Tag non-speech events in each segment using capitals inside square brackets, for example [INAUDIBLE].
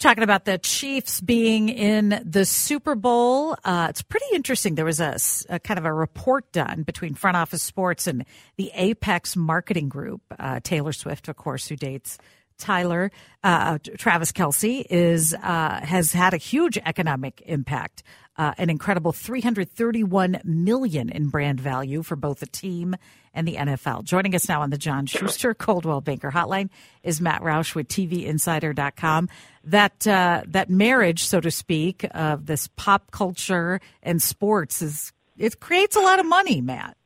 Talking about the Chiefs being in the Super Bowl, uh, it's pretty interesting. There was a, a, kind of a report done between Front Office Sports and the Apex Marketing Group. Uh, Taylor Swift, of course, who dates Tyler uh, Travis Kelce, is uh, has had a huge economic impact uh, an incredible 331 million in brand value for both the team and the NFL. Joining us now on the John Schuster Coldwell Banker Hotline is Matt Roush with TVInsider.com. That uh, that marriage, so to speak, of this pop culture and sports is it creates a lot of money, Matt.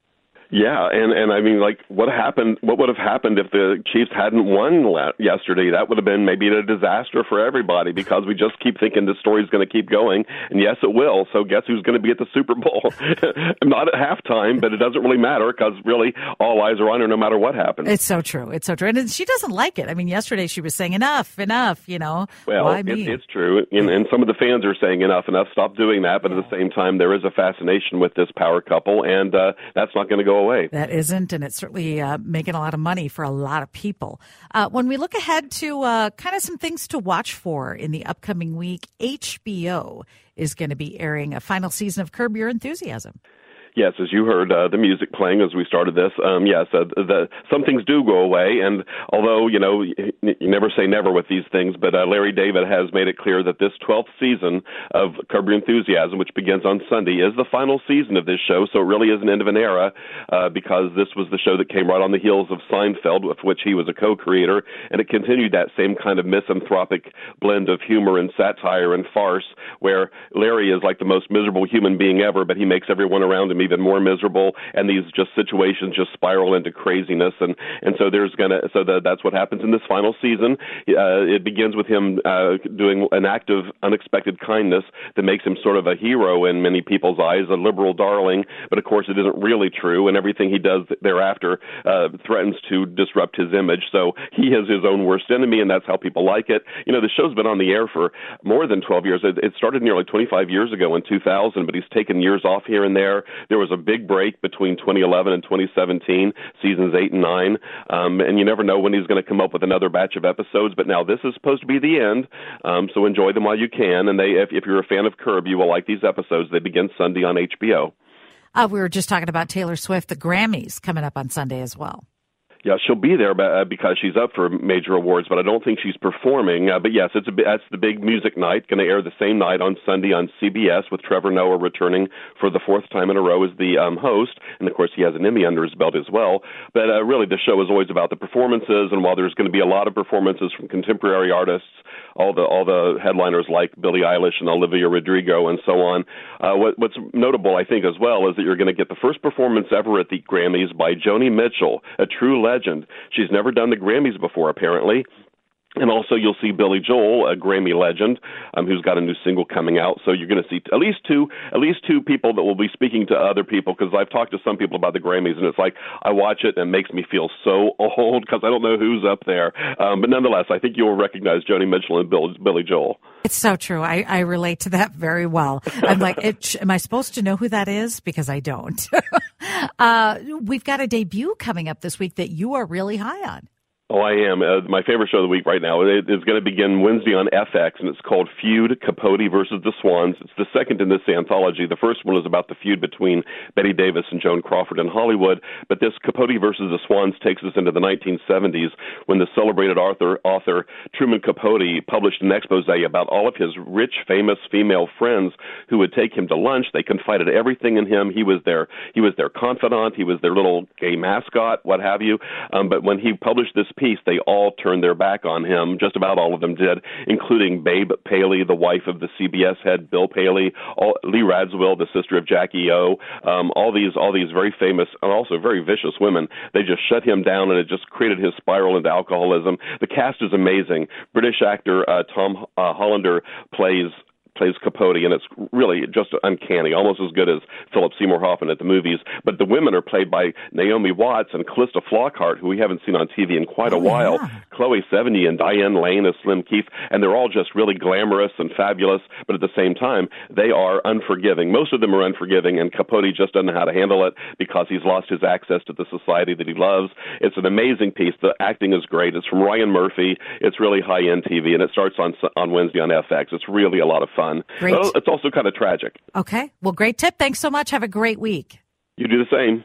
Yeah, and and I mean, like, what happened? What would have happened if the Chiefs hadn't won yesterday? That would have been maybe a disaster for everybody because we just keep thinking this story's going to keep going, and yes, it will. So guess who's going to be at the Super Bowl? [LAUGHS] Not at halftime, but it doesn't really matter because really all eyes are on her no matter what happens. It's so true. It's so true, and she doesn't like it. I mean, yesterday she was saying enough, enough. You know, well, it, it's true, and, and some of the fans are saying enough, enough. Stop doing that. But at the same time, there is a fascination with this power couple, and uh, that's not going to go away. That isn't, and it's certainly uh, making a lot of money for a lot of people. Uh, when we look ahead to uh, kind of some things to watch for in the upcoming week, HBO is going to be airing a final season of Curb Your Enthusiasm. Yes, as you heard uh, the music playing as we started this, um, yes, uh, the, some things do go away. And although you know you, never say never with these things, but uh, Larry David has made it clear that this 12th season of Curb Your Enthusiasm, which begins on Sunday, is the final season of this show. So it really is an end of an era uh, because this was the show that came right on the heels of Seinfeld, with which he was a co-creator, and it continued that same kind of misanthropic blend of humor and satire and farce, where Larry is like the most miserable human being ever, but he makes everyone around him even more miserable, and these just situations just spiral into craziness, and and so there's gonna so that that's what happens in this final season. Uh, it begins with him uh, doing an act of unexpected kindness that makes him sort of a hero in many people's eyes, a liberal darling, but of course it isn't really true, and everything he does thereafter uh, threatens to disrupt his image. So he is his own worst enemy, and that's how people like it. You know, the show's been on the air for more than 12 years. It, it started nearly 25 years ago in 2000, but he's taken years off here and there. There was a big break between 2011 and 2017, seasons eight and nine, um, and you never know when he's going to come up with another batch of episodes. But now this is supposed to be the end, um, so enjoy them while you can. And they, if, if you're a fan of Curb, you will like these episodes. They begin Sunday on HBO. Uh, we were just talking about Taylor Swift, the Grammys coming up on Sunday as well. Yeah, she'll be there uh, because she's up for major awards, but I don't think she's performing. Uh, but yes, it's a, that's the big music night. Going to air the same night on Sunday on CBS with Trevor Noah returning for the fourth time in a row as the um, host, and of course he has an Emmy under his belt as well. But uh, really, the show is always about the performances, and while there's going to be a lot of performances from contemporary artists, all the all the headliners like Billie Eilish and Olivia Rodrigo and so on. Uh, what, what's notable, I think, as well, is that you're going to get the first performance ever at the Grammys by Joni Mitchell, a true legend. She's never done the Grammys before, apparently. And also, you'll see Billy Joel, a Grammy legend, um, who's got a new single coming out. So you're going to see at least two, at least two people that will be speaking to other people. Because I've talked to some people about the Grammys, and it's like I watch it and it makes me feel so old because I don't know who's up there. Um, but nonetheless, I think you'll recognize Joni Mitchell and Bill, Billy Joel. It's so true. I, I relate to that very well. I'm like, it, am I supposed to know who that is? Because I don't. [LAUGHS] uh, we've got a debut coming up this week that you are really high on. Oh, I am. Uh, my favorite show of the week right now it is going to begin Wednesday on FX, and it's called Feud Capote versus the Swans. It's the second in this anthology. The first one is about the feud between Bette Davis and Joan Crawford in Hollywood, but this Capote versus the Swans takes us into the 1970s when the celebrated author, author Truman Capote published an expose about all of his rich, famous female friends who would take him to lunch. They confided everything in him. He was their he was their confidant. He was their little gay mascot, what have you. Um, but when he published this piece, they all turned their back on him. Just about all of them did, including Babe Paley, the wife of the CBS head Bill Paley, all, Lee Radziwill, the sister of Jackie O. Um, all these, all these very famous and also very vicious women. They just shut him down, and it just created his spiral into alcoholism. The cast is amazing. British actor uh, Tom uh, Hollander plays plays Capote, and it's really just uncanny, almost as good as Philip Seymour Hoffman at the movies. But the women are played by Naomi Watts and Calista Flockhart, who we haven't seen on TV in quite oh, a while. Yeah. Chloe Sevigny and Diane Lane as Slim Keith, and they're all just really glamorous and fabulous. But at the same time, they are unforgiving. Most of them are unforgiving, and Capote just doesn't know how to handle it because he's lost his access to the society that he loves. It's an amazing piece. The acting is great. It's from Ryan Murphy. It's really high end TV, and it starts on on Wednesday on FX. It's really a lot of fun. Great. It's also kind of tragic. Okay. Well, great tip. Thanks so much. Have a great week. You do the same.